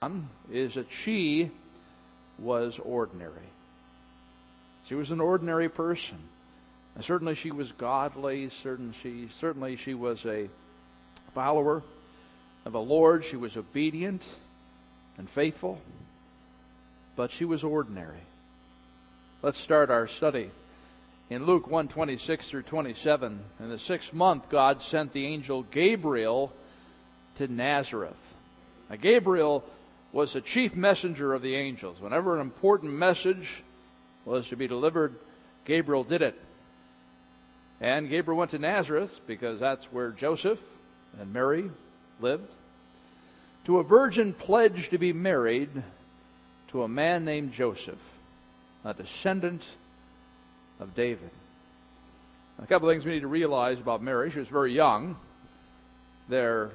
Um, is that she was ordinary. She was an ordinary person. And certainly she was godly. Certain she, certainly she was a follower of the Lord. She was obedient and faithful. But she was ordinary. Let's start our study. In Luke 1 26 through 27, in the sixth month, God sent the angel Gabriel to Nazareth. Now, Gabriel was the chief messenger of the angels. Whenever an important message was to be delivered, Gabriel did it. And Gabriel went to Nazareth because that's where Joseph and Mary lived. To a virgin pledged to be married to a man named Joseph, a descendant of David. A couple of things we need to realize about Mary. She was very young. There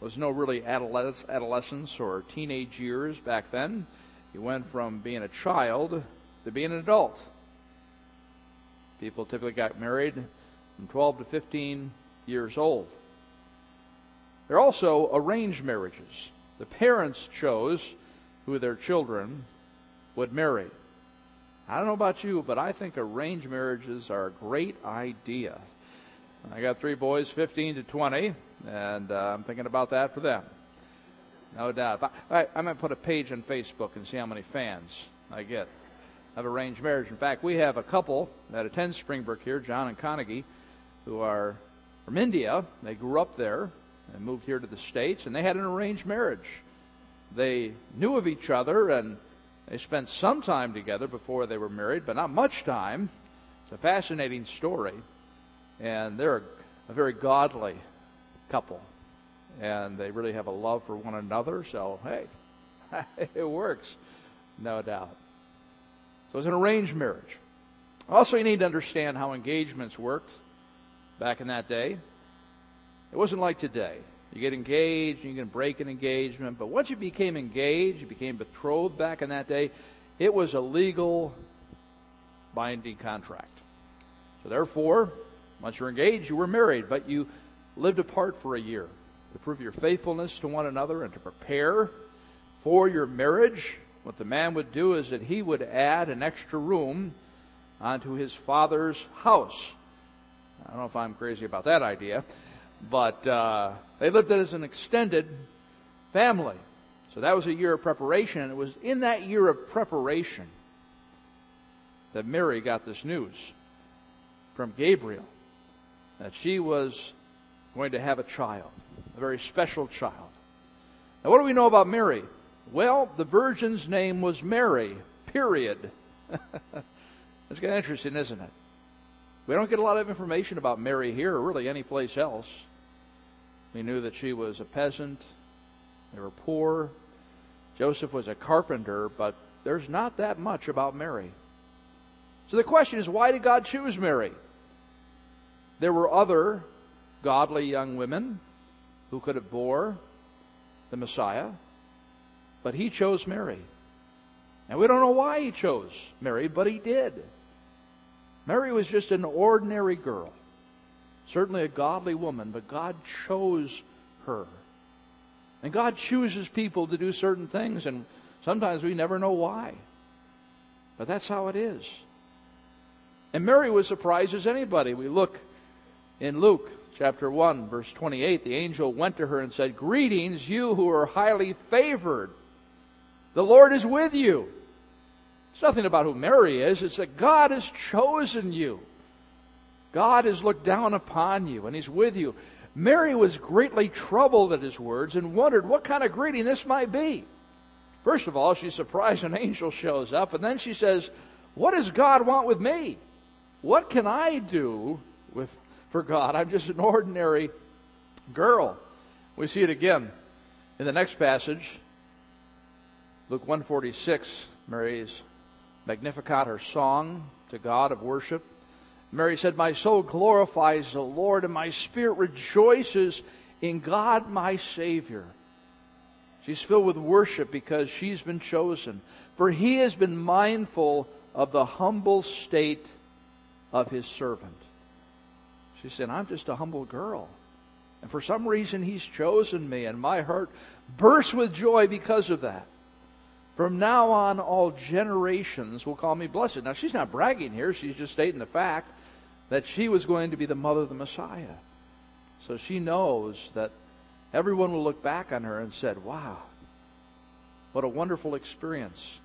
was no really adolescence or teenage years back then. He went from being a child to being an adult. People typically got married from 12 to 15 years old. There are also arranged marriages. The parents chose who their children would marry. I don't know about you, but I think arranged marriages are a great idea. I got three boys, 15 to 20, and uh, I'm thinking about that for them. No doubt. I, I, might put a page on Facebook and see how many fans I get of arranged marriage. In fact, we have a couple that attend Springbrook here, John and Carnegie, who are from India. They grew up there and moved here to the States, and they had an arranged marriage. They knew of each other and they spent some time together before they were married, but not much time. It's a fascinating story. And they're a, very godly couple. And they really have a love for one another. So, hey, it works, no doubt. So it's an arranged marriage. Also, you need to understand how engagements worked back in that day. It wasn't like today. You get engaged, you can break an engagement, but once you became engaged, you became betrothed back in that day, it was a legal binding contract. So therefore, once you're engaged, you were married, but you lived apart for a year to prove your faithfulness to one another and to prepare for your marriage. What the man would do is that he would add an extra room onto his father's house. I don't know if I'm crazy about that idea, but uh, they lived it as an extended family. So that was a year of preparation, and it was in that year of preparation that Mary got this news from Gabriel that she was going to have a child, a very special child. Now, what do we know about Mary? Well, the virgin's name was Mary, period. That's kind of interesting, isn't it? We don't get a lot of information about Mary here or really any place else. We knew that she was a peasant. They were poor. Joseph was a carpenter, but there's not that much about Mary. So the question is, why did God choose Mary? There were other godly young women who could have bore the Messiah, but he chose Mary. And we don't know why he chose Mary, but he did. Mary was just an ordinary girl certainly a godly woman, but God chose her. And God chooses people to do certain things, and sometimes we never know why. But that's how it is. And Mary was surprised as anybody. We look in Luke chapter 1, verse 28. The angel went to her and said, Greetings, you who are highly favored. The Lord is with you. It's nothing about who Mary is, it's that God has chosen you. God has looked down upon you and He's with you. Mary was greatly troubled at his words and wondered what kind of greeting this might be. First of all, she's surprised an angel shows up, and then she says, What does God want with me? What can I do with for God? I'm just an ordinary girl. We see it again in the next passage. Luke 146, Mary's Magnificat, her song to God of worship. Mary said, My soul glorifies the Lord, and my spirit rejoices in God my Savior. She's filled with worship because she's been chosen. For he has been mindful of the humble state of his servant. She said, I'm just a humble girl. And for some reason, He's chosen me, and my heart bursts with joy because of that. From now on, all generations will call me blessed. Now, she's not bragging here. She's just stating the fact that she was going to be the mother of the Messiah. So she knows that everyone will look back on her and said, wow, what a wonderful experience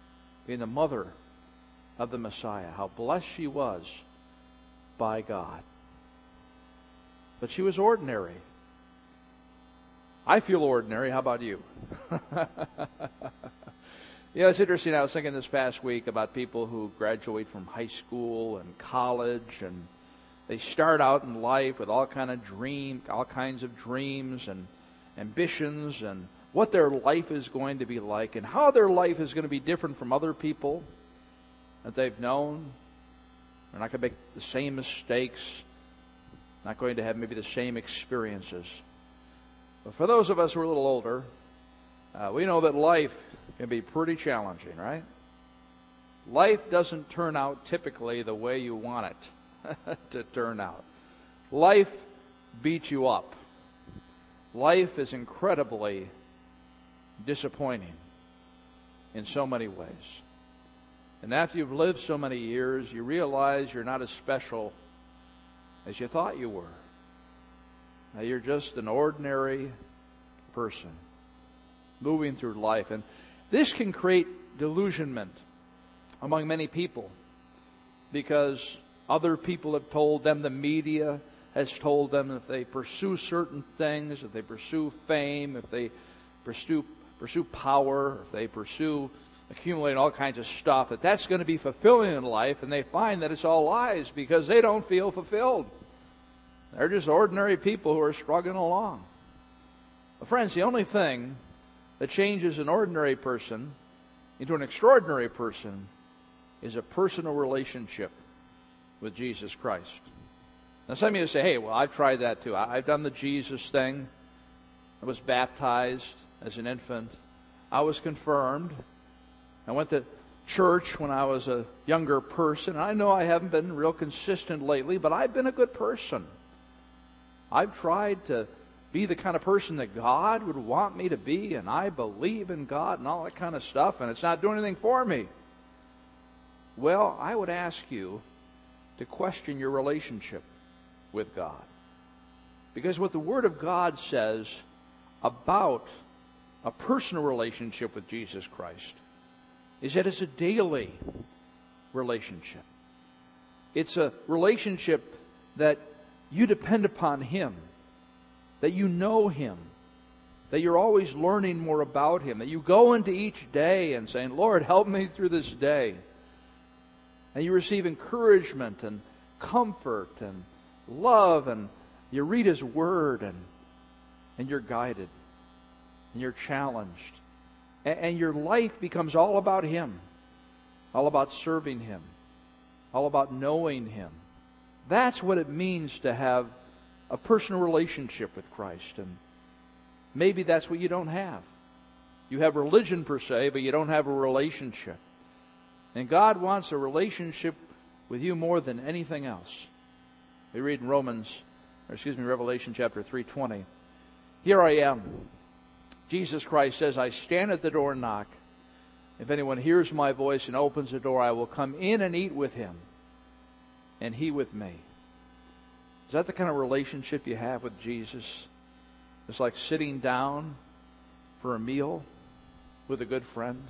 being the mother of the Messiah. How blessed she was by God. But she was ordinary. I feel ordinary. How about you? Yeah, it's interesting. I was thinking this past week about people who graduate from high school and college, and they start out in life with all kind of dream, all kinds of dreams and ambitions, and what their life is going to be like, and how their life is going to be different from other people that they've known. They're not going to make the same mistakes, not going to have maybe the same experiences. But for those of us who are a little older, uh, we know that life can be pretty challenging, right? Life doesn't turn out typically the way you want it to turn out. Life beats you up. Life is incredibly disappointing in so many ways. And after you've lived so many years, you realize you're not as special as you thought you were. Now, you're just an ordinary person moving through life. And this can create delusionment among many people because other people have told them, the media has told them if they pursue certain things, if they pursue fame, if they pursue, pursue power, if they pursue accumulating all kinds of stuff, that that's going to be fulfilling in life, and they find that it's all lies because they don't feel fulfilled. They're just ordinary people who are struggling along. But friends, the only thing that changes an ordinary person into an extraordinary person is a personal relationship with Jesus Christ. Now, some of you say, hey, well, I've tried that too. I've done the Jesus thing. I was baptized as an infant. I was confirmed. I went to church when I was a younger person. I know I haven't been real consistent lately, but I've been a good person. I've tried to be the kind of person that God would want me to be, and I believe in God and all that kind of stuff, and it's not doing anything for me. Well, I would ask you to question your relationship with God. Because what the Word of God says about a personal relationship with Jesus Christ is that it's a daily relationship. It's a relationship that you depend upon Him that you know Him, that you're always learning more about Him, that you go into each day and saying, Lord, help me through this day. And you receive encouragement and comfort and love, and you read His Word, and, and you're guided, and you're challenged. And, and your life becomes all about Him, all about serving Him, all about knowing Him. That's what it means to have a personal relationship with Christ. And maybe that's what you don't have. You have religion per se, but you don't have a relationship. And God wants a relationship with you more than anything else. We read in Romans, or excuse me, Revelation chapter 3:20. Here I am. Jesus Christ says, I stand at the door and knock. If anyone hears my voice and opens the door, I will come in and eat with him, and he with me. Is that the kind of relationship you have with Jesus? It's like sitting down for a meal with a good friend.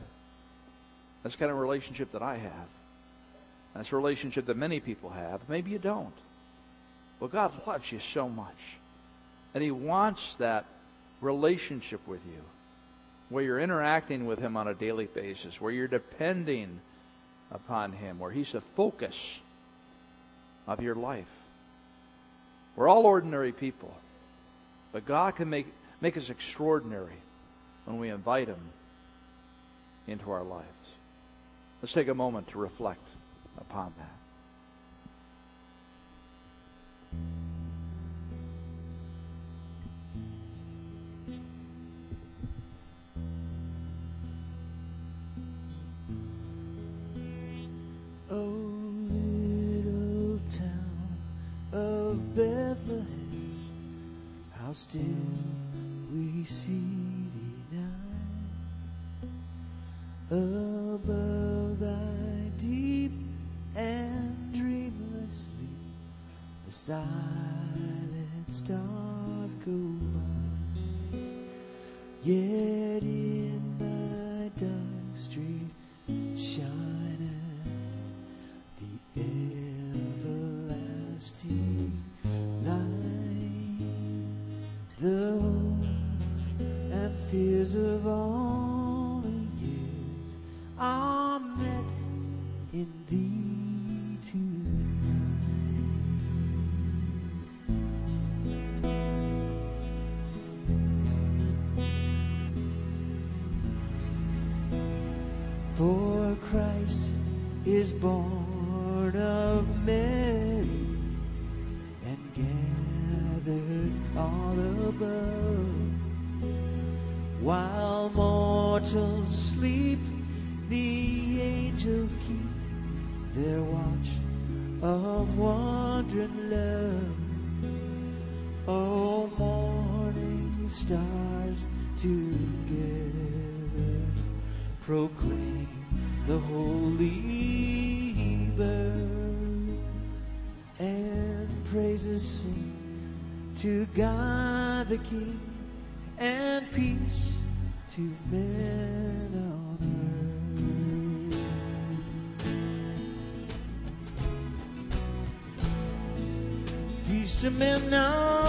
That's kind of relationship that I have. That's a relationship that many people have. Maybe you don't. Well, God loves you so much. And He wants that relationship with you where you're interacting with Him on a daily basis, where you're depending upon Him, where He's the focus of your life. We're all ordinary people. But God can make, make us extraordinary when we invite Him into our lives. Let's take a moment to reflect upon that. Still we see thee night above thy deep and dreamless sleep. The silent stars go by, yet watch of wondering love. Oh, morning stars together proclaim the holy birth and praises sing to God the King and peace to men Peace to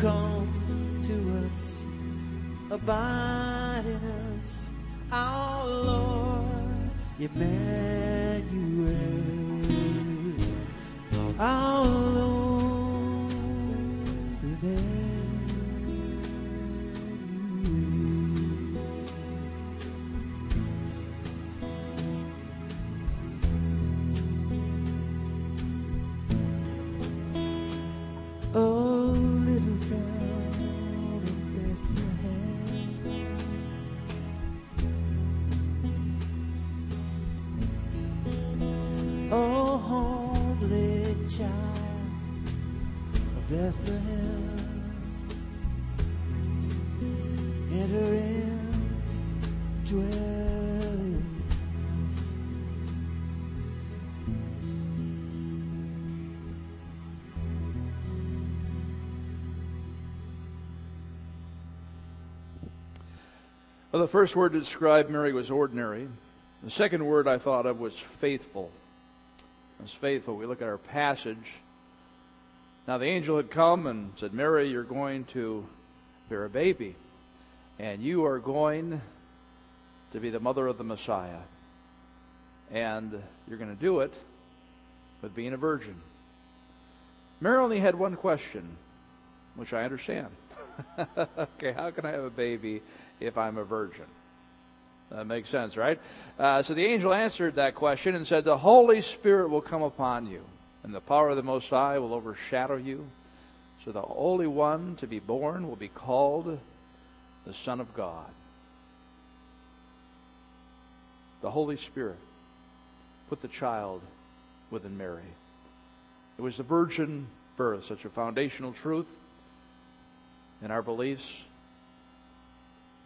come to us, abide in us, our Lord Emmanuel, our Lord Well, the first word to describe Mary was ordinary. The second word I thought of was faithful. As faithful. We look at our passage. Now the angel had come and said, Mary, you're going to bear a baby, and you are going to be the mother of the Messiah. And you're going to do it with being a virgin. Mary only had one question, which I understand. okay, how can I have a baby if I'm a virgin? That makes sense, right? Uh, so the angel answered that question and said, The Holy Spirit will come upon you, and the power of the Most High will overshadow you. So the Holy One to be born will be called the Son of God. The Holy Spirit put the child within Mary. It was the virgin birth, such a foundational truth in our beliefs.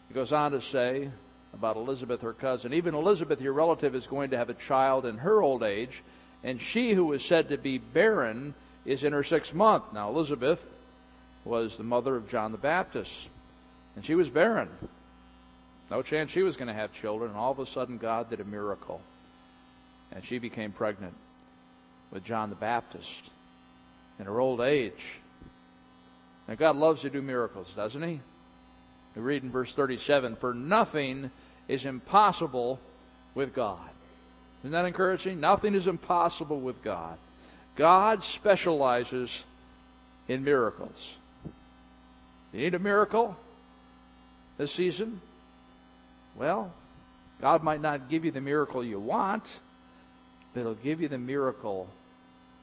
He goes on to say about Elizabeth, her cousin, even Elizabeth, your relative, is going to have a child in her old age, and she who was said to be barren is in her sixth month. Now, Elizabeth was the mother of John the Baptist, and she was barren. No chance she was going to have children, and all of a sudden God did a miracle. And she became pregnant with John the Baptist. in her old age. And God loves to do miracles, doesn't He? We read in verse 37 For nothing is impossible with God. Isn't that encouraging? Nothing is impossible with God. God specializes in miracles. You need a miracle this season? Well, God might not give you the miracle you want, but He'll give you the miracle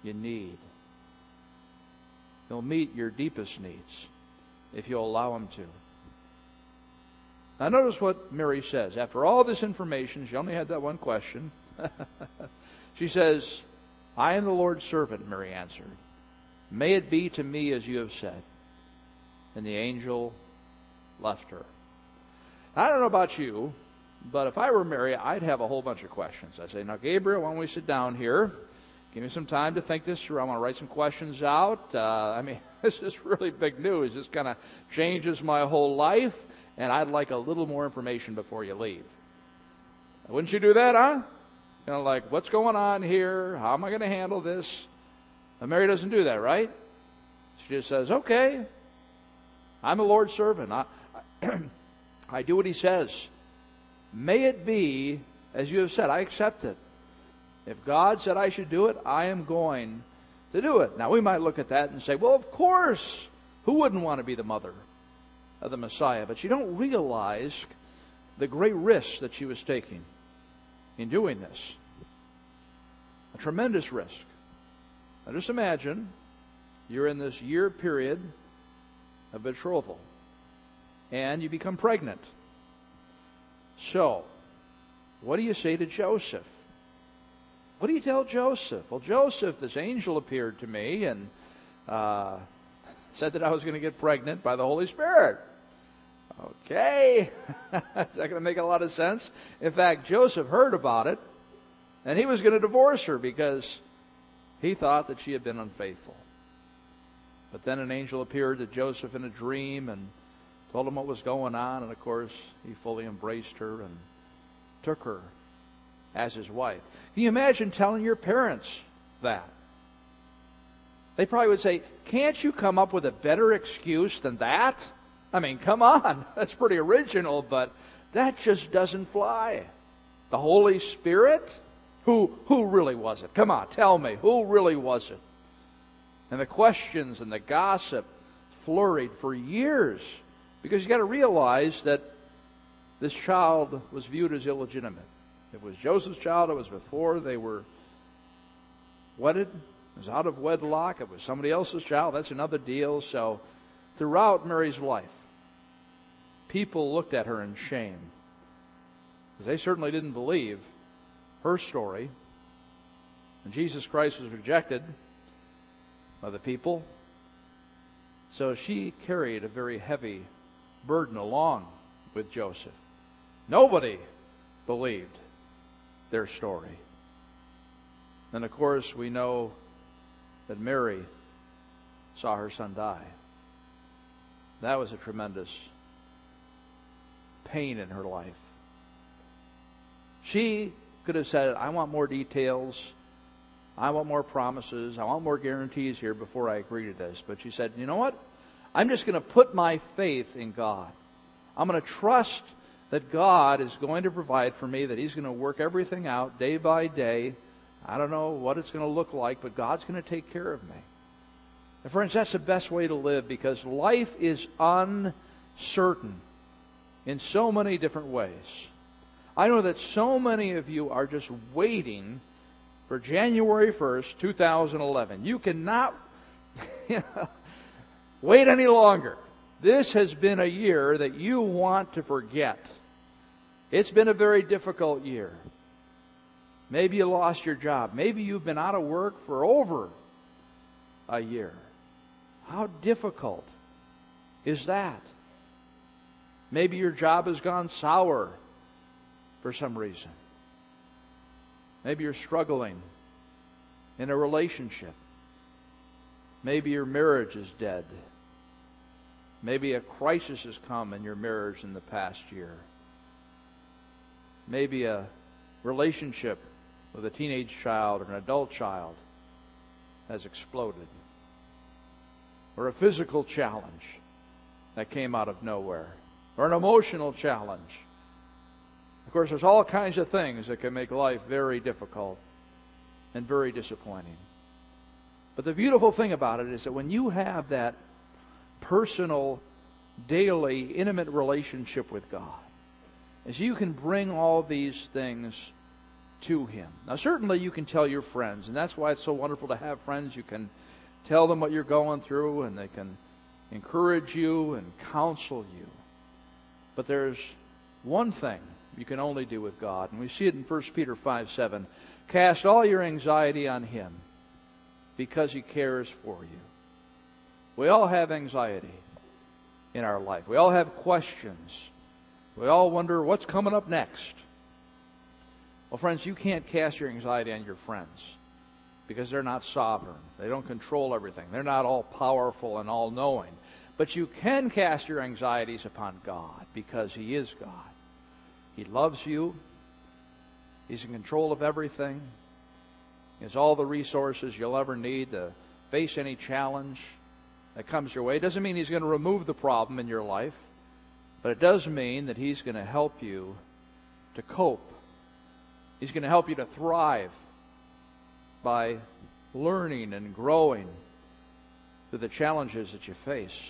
you need. He'll meet your deepest needs if you'll allow Him to. Now, notice what Mary says. After all this information, she only had that one question. she says, I am the Lord's servant, Mary answered. May it be to me as you have said. And the angel left her. I don't know about you, but if I were Mary, I'd have a whole bunch of questions. I'd say, Now, Gabriel, why don't we sit down here? Give me some time to think this through. I want to write some questions out. Uh, I mean, this is really big news. This kind of changes my whole life, and I'd like a little more information before you leave. Wouldn't you do that, huh? You know, like, what's going on here? How am I going to handle this? But Mary doesn't do that, right? She just says, okay, I'm a Lord's servant. I, I do what he says. May it be as you have said. I accept it. If God said I should do it, I am going to do it. Now, we might look at that and say, well, of course, who wouldn't want to be the mother of the Messiah? But you don't realize the great risk that she was taking in doing this. A tremendous risk. Now, just imagine you're in this year period of betrothal and you become pregnant. So, what do you say to Joseph? What do you tell Joseph? Well, Joseph, this angel appeared to me and uh, said that I was going to get pregnant by the Holy Spirit. Okay, is that going to make a lot of sense? In fact, Joseph heard about it, and he was going to divorce her because he thought that she had been unfaithful. But then an angel appeared to Joseph in a dream and told him what was going on, and of course, he fully embraced her and took her as his wife. Can you imagine telling your parents that? They probably would say, Can't you come up with a better excuse than that? I mean, come on. That's pretty original, but that just doesn't fly. The Holy Spirit? Who, who really was it? Come on, tell me. Who really was it? And the questions and the gossip flurried for years because you got to realize that this child was viewed as illegitimate. It was Joseph's child. It was before they were wedded. It was out of wedlock. It was somebody else's child. That's another deal. So, throughout Mary's life, people looked at her in shame because they certainly didn't believe her story. And Jesus Christ was rejected by the people. So she carried a very heavy burden along with Joseph. Nobody believed their story. And of course, we know that Mary saw her son die. That was a tremendous pain in her life. She could have said, I want more details. I want more promises. I want more guarantees here before I agree to this. But she said, you know what? I'm just going to put my faith in God. I'm going to trust that God is going to provide for me, that He's going to work everything out day by day. I don't know what it's going to look like, but God's going to take care of me. And friends, that's the best way to live because life is uncertain in so many different ways. I know that so many of you are just waiting for January 1st, 2011. You cannot wait any longer. This has been a year that you want to forget. It's been a very difficult year. Maybe you lost your job. Maybe you've been out of work for over a year. How difficult is that? Maybe your job has gone sour for some reason. Maybe you're struggling in a relationship. Maybe your marriage is dead. Maybe a crisis has come in your marriage in the past year. Maybe a relationship with a teenage child or an adult child has exploded. or a physical challenge that came out of nowhere, or an emotional challenge. Of course, there's all kinds of things that can make life very difficult and very disappointing. But the beautiful thing about it is that when you have that personal, daily, intimate relationship with God, is you can bring all these things to Him. Now, certainly you can tell your friends, and that's why it's so wonderful to have friends. You can tell them what you're going through, and they can encourage you and counsel you. But there's one thing you can only do with God, and we see it in 1 Peter 5 7. Cast all your anxiety on Him because He cares for you. We all have anxiety in our life, we all have questions. We all wonder what's coming up next. Well, friends, you can't cast your anxiety on your friends because they're not sovereign. They don't control everything. They're not all powerful and all knowing. But you can cast your anxieties upon God because He is God. He loves you. He's in control of everything. He has all the resources you'll ever need to face any challenge that comes your way. It doesn't mean He's going to remove the problem in your life. But it does mean that He's going to help you to cope. He's going to help you to thrive by learning and growing through the challenges that you face.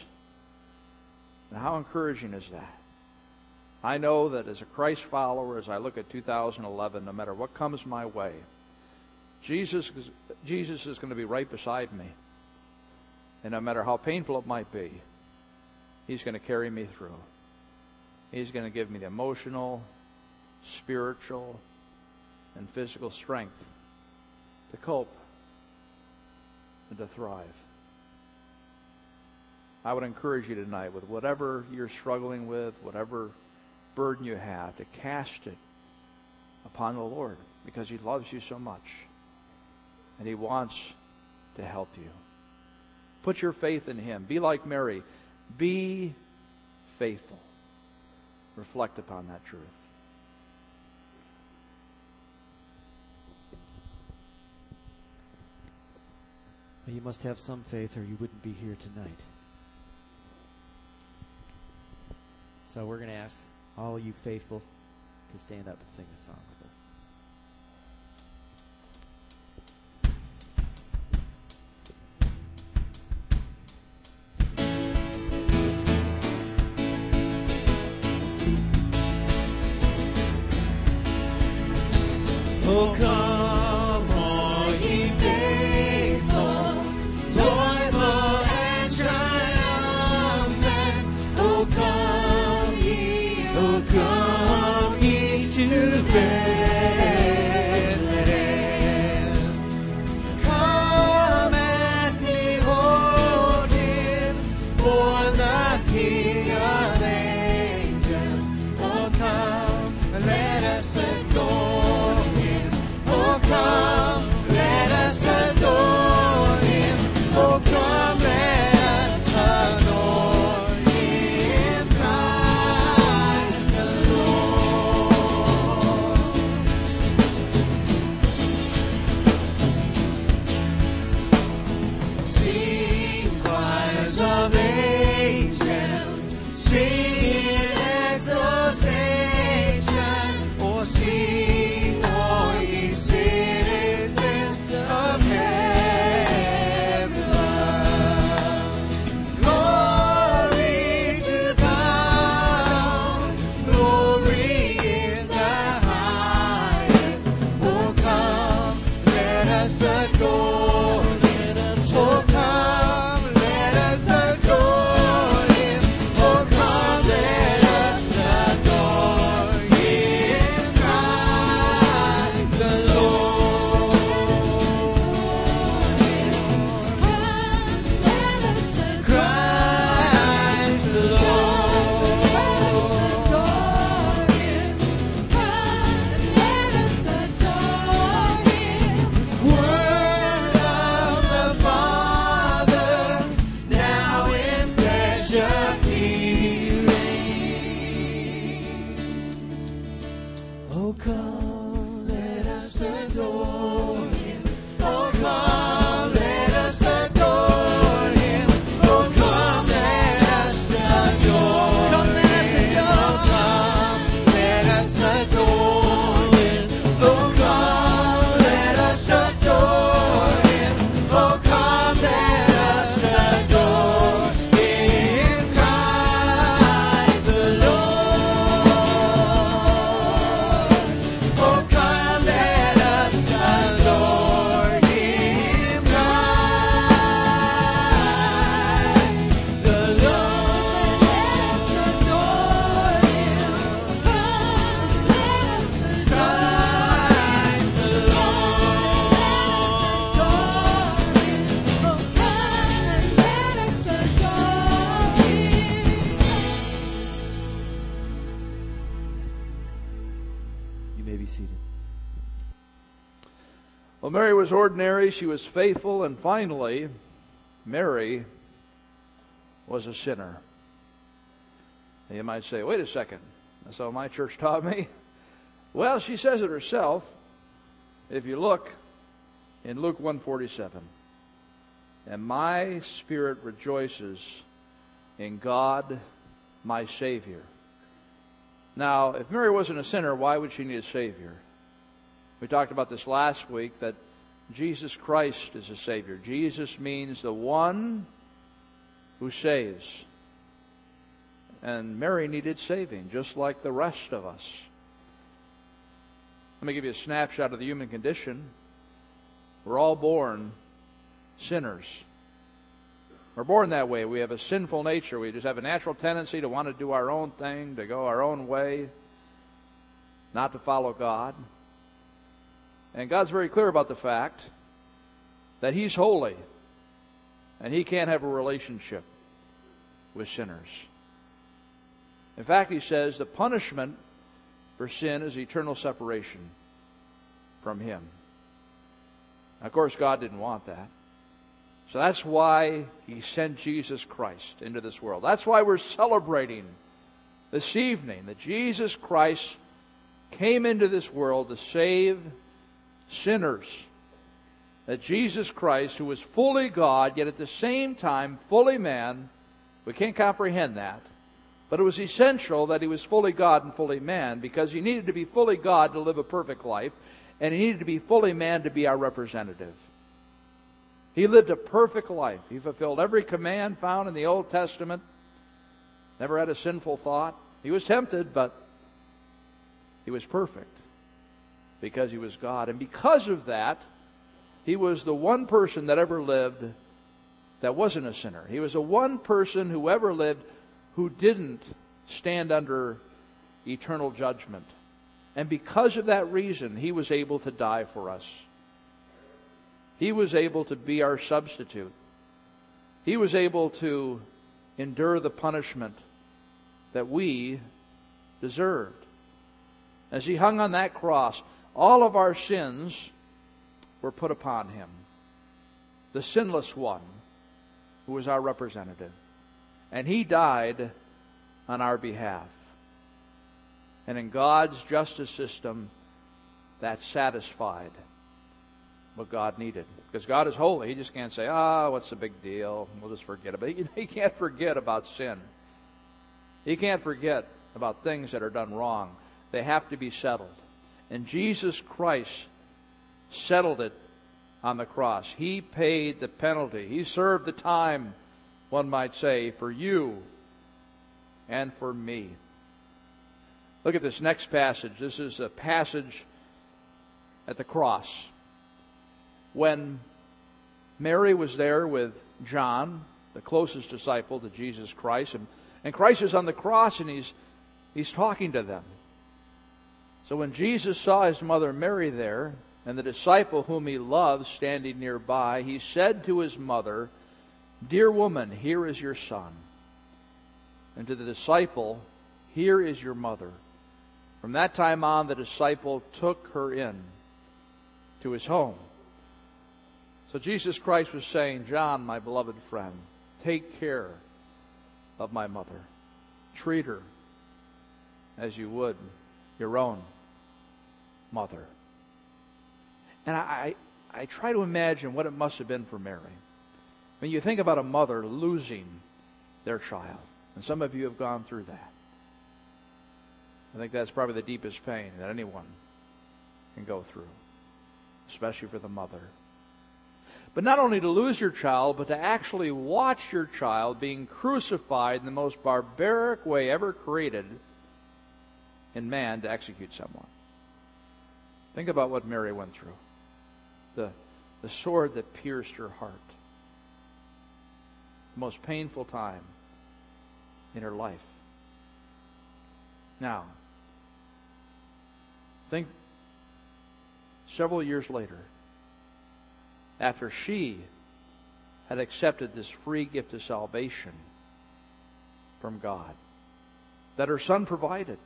And how encouraging is that? I know that as a Christ follower, as I look at 2011, no matter what comes my way, Jesus, Jesus is going to be right beside me. And no matter how painful it might be, He's going to carry me through. He's going to give me the emotional, spiritual, and physical strength to cope and to thrive. I would encourage you tonight with whatever you're struggling with, whatever burden you have, to cast it upon the Lord because He loves you so much and He wants to help you. Put your faith in Him. Be like Mary. Be faithful reflect upon that truth. You must have some faith or you wouldn't be here tonight. So we're going to ask all you faithful to stand up and sing a song she was faithful, and finally, Mary was a sinner. You might say, wait a second, that's my church taught me. Well, she says it herself. If you look in Luke 147, and my spirit rejoices in God, my Savior. Now, if Mary wasn't a sinner, why would she need a Savior? We talked about this last week that Jesus Christ is a Savior. Jesus means the one who saves. And Mary needed saving, just like the rest of us. Let me give you a snapshot of the human condition. We're all born sinners. We're born that way. We have a sinful nature. We just have a natural tendency to want to do our own thing, to go our own way, not to follow God. And God's very clear about the fact that He's holy and He can't have a relationship with sinners. In fact, He says the punishment for sin is eternal separation from Him. Of course, God didn't want that. So that's why He sent Jesus Christ into this world. That's why we're celebrating this evening that Jesus Christ came into this world to save sinners. That Jesus Christ, who was fully God, yet at the same time fully man, we can't comprehend that. But it was essential that he was fully God and fully man because he needed to be fully God to live a perfect life, and he needed to be fully man to be our representative. He lived a perfect life. He fulfilled every command found in the Old Testament, never had a sinful thought. He was tempted, but he was perfect because he was God. And because of that, he was the one person that ever lived that wasn't a sinner. He was the one person who ever lived who didn't stand under eternal judgment. And because of that reason, he was able to die for us. He was able to be our substitute. He was able to endure the punishment that we deserved. As he hung on that cross, all of our sins were put upon him. The sinless one, who was our representative. And he died on our behalf. And in God's justice system, that satisfied what God needed. Because God is holy. He just can't say, ah, oh, what's the big deal? We'll just forget about it. He can't forget about sin. He can't forget about things that are done wrong. They have to be settled. And Jesus Christ settled it on the cross. He paid the penalty. He served the time one might say, for you and for me. Look at this next passage. This is a passage at the cross. When Mary was there with John, the closest disciple to Jesus Christ, and, and Christ is on the cross and he's, he's talking to them. So when Jesus saw his mother Mary there, and the disciple whom he loved standing nearby, he said to his mother, Dear woman, here is your son. And to the disciple, Here is your mother. From that time on, the disciple took her in to his home. So Jesus Christ was saying, John, my beloved friend, take care of my mother. Treat her as you would your own mother. And I, I, try to imagine what it must have been for Mary. When you think about a mother losing their child, and some of you have gone through that. I think that's probably the deepest pain that anyone can go through, especially for the mother. But not only to lose your child, but to actually watch your child being crucified in the most barbaric way ever created in man to execute someone. Think about what Mary went through the, the sword that pierced her heart the most painful time in her life. Now, think several years later, after she had accepted this free gift of salvation from God that her son provided.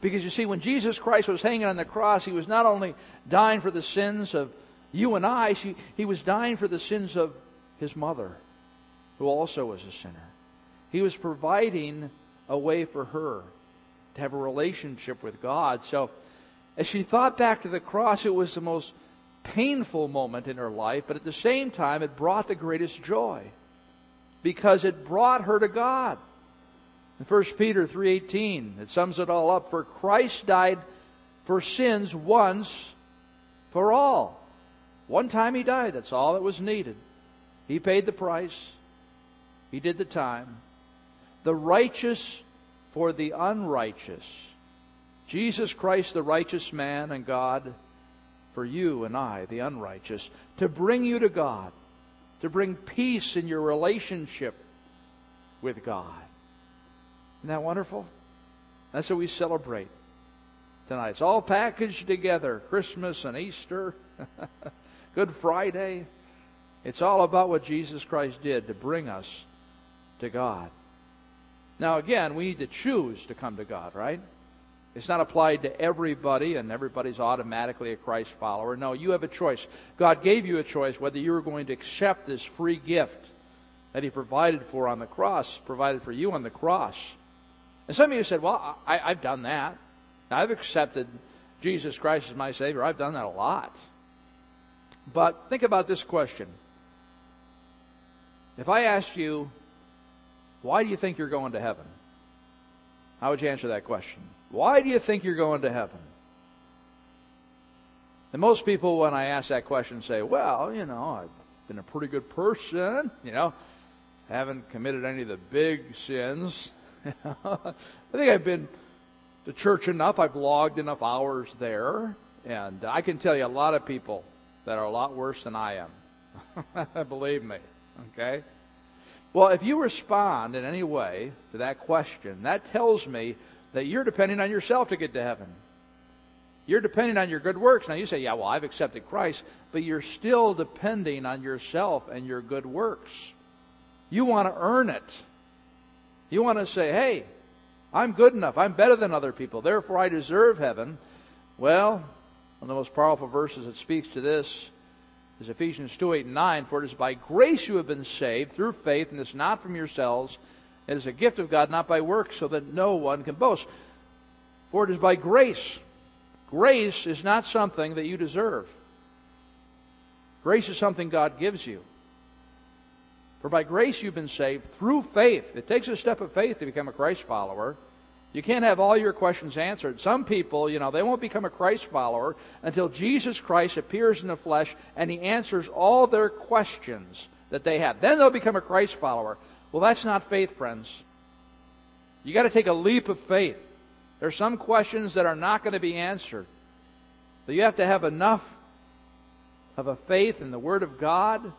Because you see, when Jesus Christ was hanging on the cross, he was not only dying for the sins of you and I, he, was dying for the sins of his mother, who also was a sinner. He was providing a way for her to have a relationship with God. So, as she thought back to the cross, it was the most painful moment in her life, but at the same time, it brought the greatest joy because it brought her to God. In 1 Peter 3:18, it sums it all up, for Christ died for sins once for all. One time he died, that's all that was needed. He paid the price. He did the time. The righteous for the unrighteous. Jesus Christ, the righteous man and God, for you and I, the unrighteous, to bring you to God, to bring peace in your relationship with God. Isn't that wonderful? That's what we celebrate tonight. It's all packaged together Christmas and Easter, Good Friday. It's all about what Jesus Christ did to bring us to God. Now, again, we need to choose to come to God, right? It's not applied to everybody and everybody's automatically a Christ follower. No, you have a choice. God gave you a choice whether you were going to accept this free gift that He provided for on the cross, provided for you on the cross. And some of you said, Well, I, have done that. I've accepted Jesus Christ as my Savior. I've done that a lot. But think about this question. If I asked you, why do you think you're going to heaven? How would you answer that question? Why do you think you're going to heaven? And most people, when I ask that question, say, well, you know, I've been a pretty good person, you know, haven't committed any of the big sins. I think I've been to church enough, I've logged enough hours there, and I can tell you a lot of people that are a lot worse than I am. Believe me, okay? Well, if you respond in any way to that question, that tells me that you're depending on yourself to get to heaven. You're depending on your good works. Now you say, yeah, well, I've accepted Christ, but you're still depending on yourself and your good works. You want to earn it. You want to say, hey, I'm good enough. I'm better than other people. Therefore, I deserve heaven. Well, one of the most powerful verses that speaks to this is Ephesians 2 8 and 9. For it is by grace you have been saved through faith, and it's not from yourselves. It is a gift of God, not by works, so that no one can boast. For it is by grace. Grace is not something that you deserve. Grace is something God gives you. For by grace you've been saved through faith. It takes a step of faith to become a Christ follower. You can't have all your questions answered. Some people, you know, they won't become a Christ follower until Jesus Christ appears in the flesh and he answers all their questions that they have. Then they'll become a Christ follower. Well, that's not faith, friends. You got to take a leap of faith. There's some questions that are not going to be answered. But you have to have enough of a faith in the Word of God,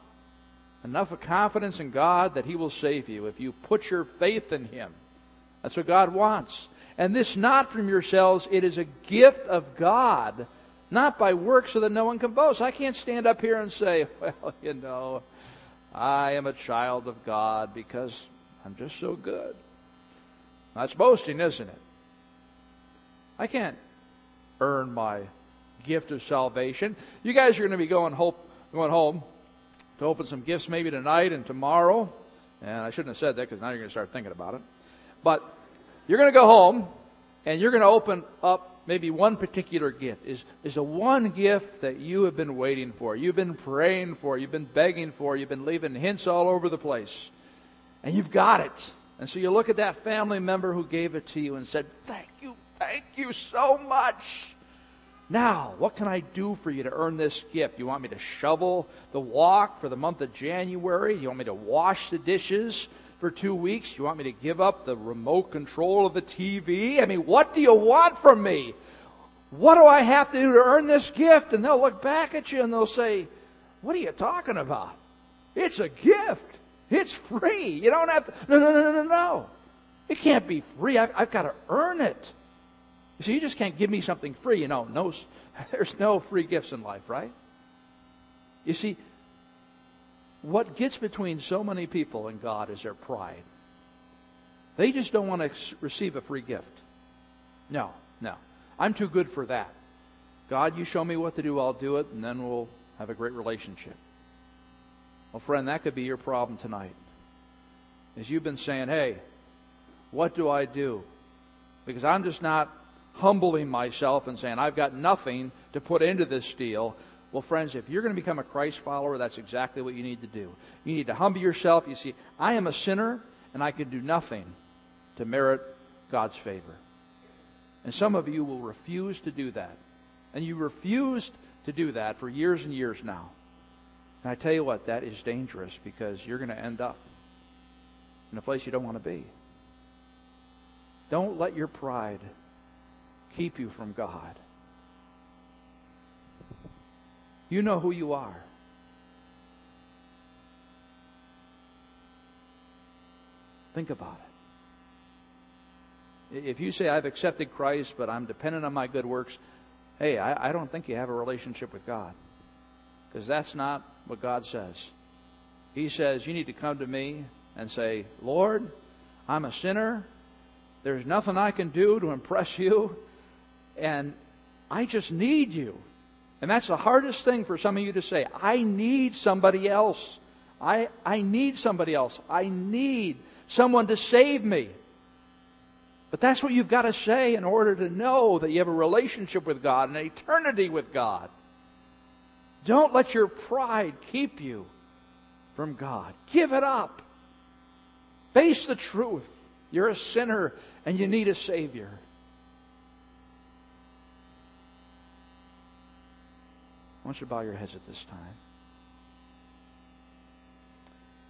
enough of confidence in God that He will save you if you put your faith in Him. That's what God wants. And this not from yourselves, it is a gift of God, not by works so that no one can boast. I can't stand up here and say, well, you know, I am a child of God because I'm just so good. That's boasting, isn't it? I can't earn my gift of salvation. You guys are going to be going, going home to open some gifts maybe tonight and tomorrow. And I shouldn't have said that because now you're going to start thinking about it. But you're going to go home and you're going to open up maybe one particular gift is, is the one gift that you have been waiting for. You've been praying for. You've been begging for. You've been leaving hints all over the place. And you've got it. And so you look at that family member who gave it to you and said, thank you, thank you so much. Now, what can I do for you to earn this gift? You want me to shovel the walk for the month of January? You want me to wash the dishes? for two weeks? You want me to give up the remote control of the TV? I mean, what do you want from me? What do I have to do to earn this gift? And they'll look back at you and they'll say, What are you talking about? It's a gift. It's free. You don't have to. No, no, no, no, no. It can't be free. I've, I've got to earn it. You see, you just can't give me something free. You know, no, there's no free gifts in life, right? You see, what gets between so many people and God is their pride. They just don't want to receive a free gift. No. No. I'm too good for that. God, you show me what to do, I'll do it, and then we'll have a great relationship. Well, friend, that could be your problem tonight. As you've been saying, hey, what do I do? Because I'm just not humbling myself and saying, I've got nothing to put into this deal. Well, friends, if you're going to become a Christ follower, that's exactly what you need to do. You need to humble yourself. You see, I am a sinner, and I can do nothing to merit God's favor. And some of you will refuse to do that. And you refused to do that for years and years now. And I tell you what, that is dangerous because you're going to end up in a place you don't want to be. Don't let your pride keep you from God. You know who you are. Think about it. If you say, I've accepted Christ, but I'm dependent on my good works, hey, I, I don't think you have a relationship with God. Because that's not what God says. He says, you need to come to me and say, Lord, I'm a sinner. There's nothing I can do to impress you. And I just need you. And that's the hardest thing for some of you to say. I need somebody else. I, I need somebody else. I need someone to save me. But that's what you've got to say in order to know that you have a relationship with God, an eternity with God. Don't let your pride keep you from God. Give it up. Face the truth. You're a sinner and you need a Savior. You to bow your heads at this time.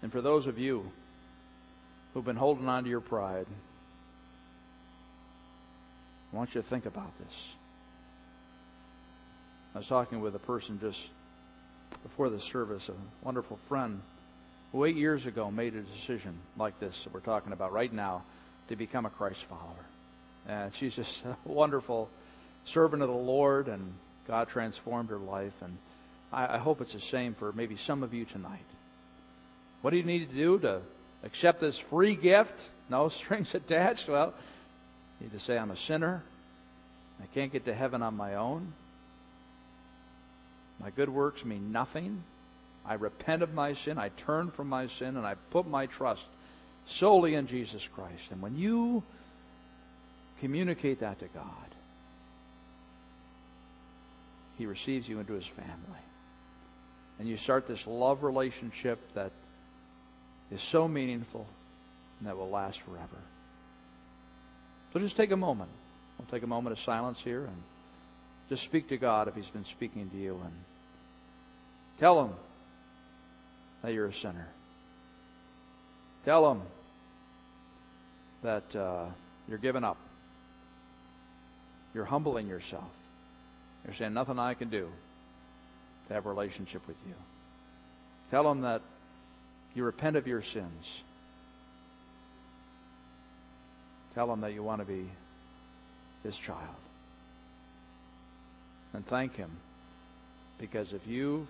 And for those of you who've been holding on to your pride, I want you to think about this. I was talking with a person just before the service, a wonderful friend who eight years ago made a decision like this that we're talking about right now to become a Christ follower. And she's just a wonderful servant of the Lord, and God transformed her life. And I, I hope it's the same for maybe some of you tonight. What do you need to do to accept this free gift? No strings attached? Well, you need to say, I'm a sinner. I can't get to heaven on my own. My good works mean nothing. I repent of my sin. I turn from my sin and I put my trust solely in Jesus Christ. And when you communicate that to God, He receives you into His family. And you start this love relationship that is so meaningful and that will last forever. So just take a moment. We'll take a moment of silence here and just speak to God if He's been speaking to you and tell Him that you're a sinner. Tell Him that uh, you're giving up. You're humbling yourself. You're saying, nothing I can do to have a relationship with you. Tell them that you repent of your sins. Tell them that you want to be his child. And thank him. Because if you've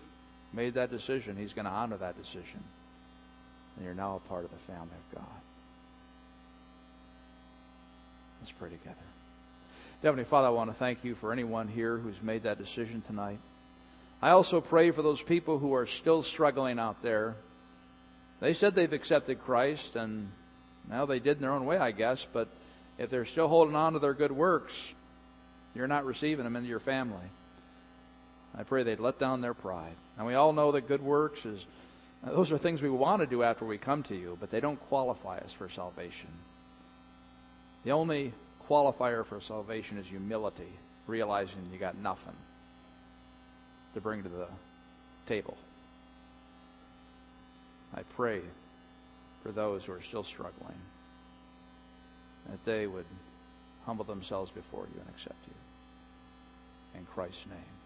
made that decision, he's going to honor that decision. And you're now a part of the family of God. Let's pray together. Heavenly Father, I want to thank you for anyone here who's made that decision tonight. I also pray for those people who are still struggling out there. They said they've accepted Christ, and now they did in their own way, I guess, but if they're still holding on to their good works, you're not receiving them into your family. I pray they'd let down their pride. And we all know that good works is, those are things we want to do after we come to you, but they don't qualify us for salvation. The only qualifier for salvation is humility, realizing you got nothing to bring to the table. I pray for those who are still struggling that they would humble themselves before you and accept you. In Christ's name.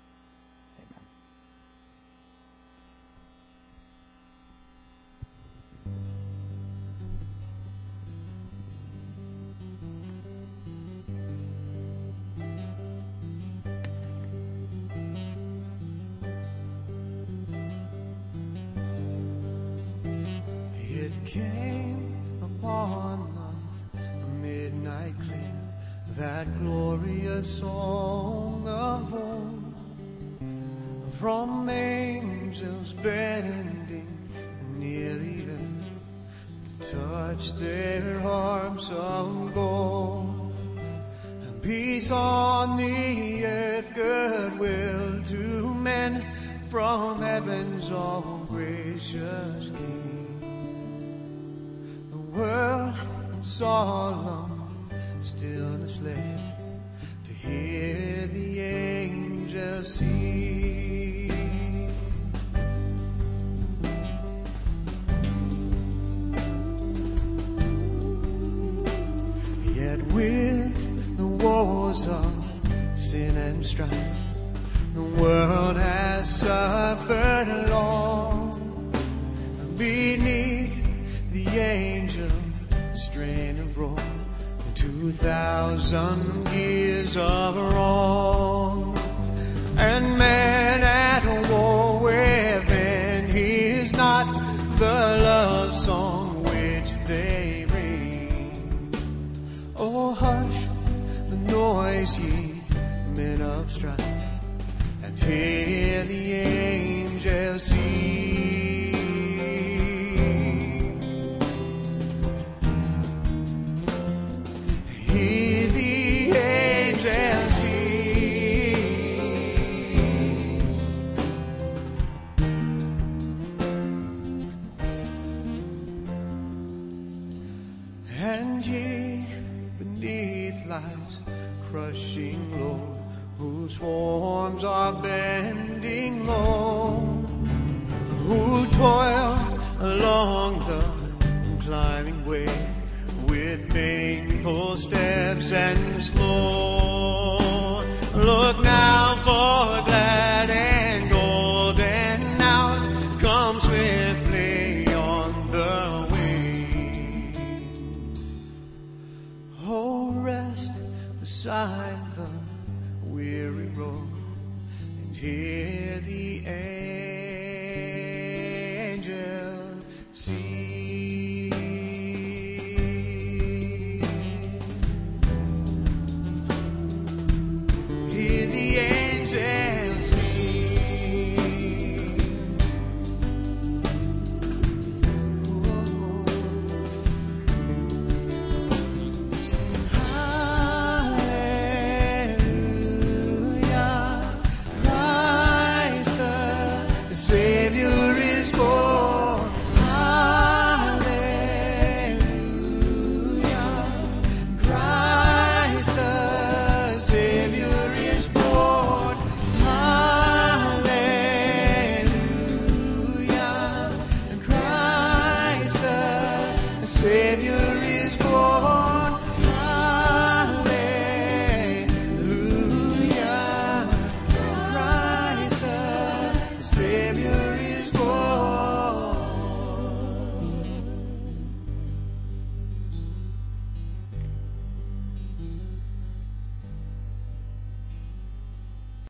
and strife. The world has suffered long beneath the angel strain of wrong. Two thousand years of wrong. King. beside the weary road and hear the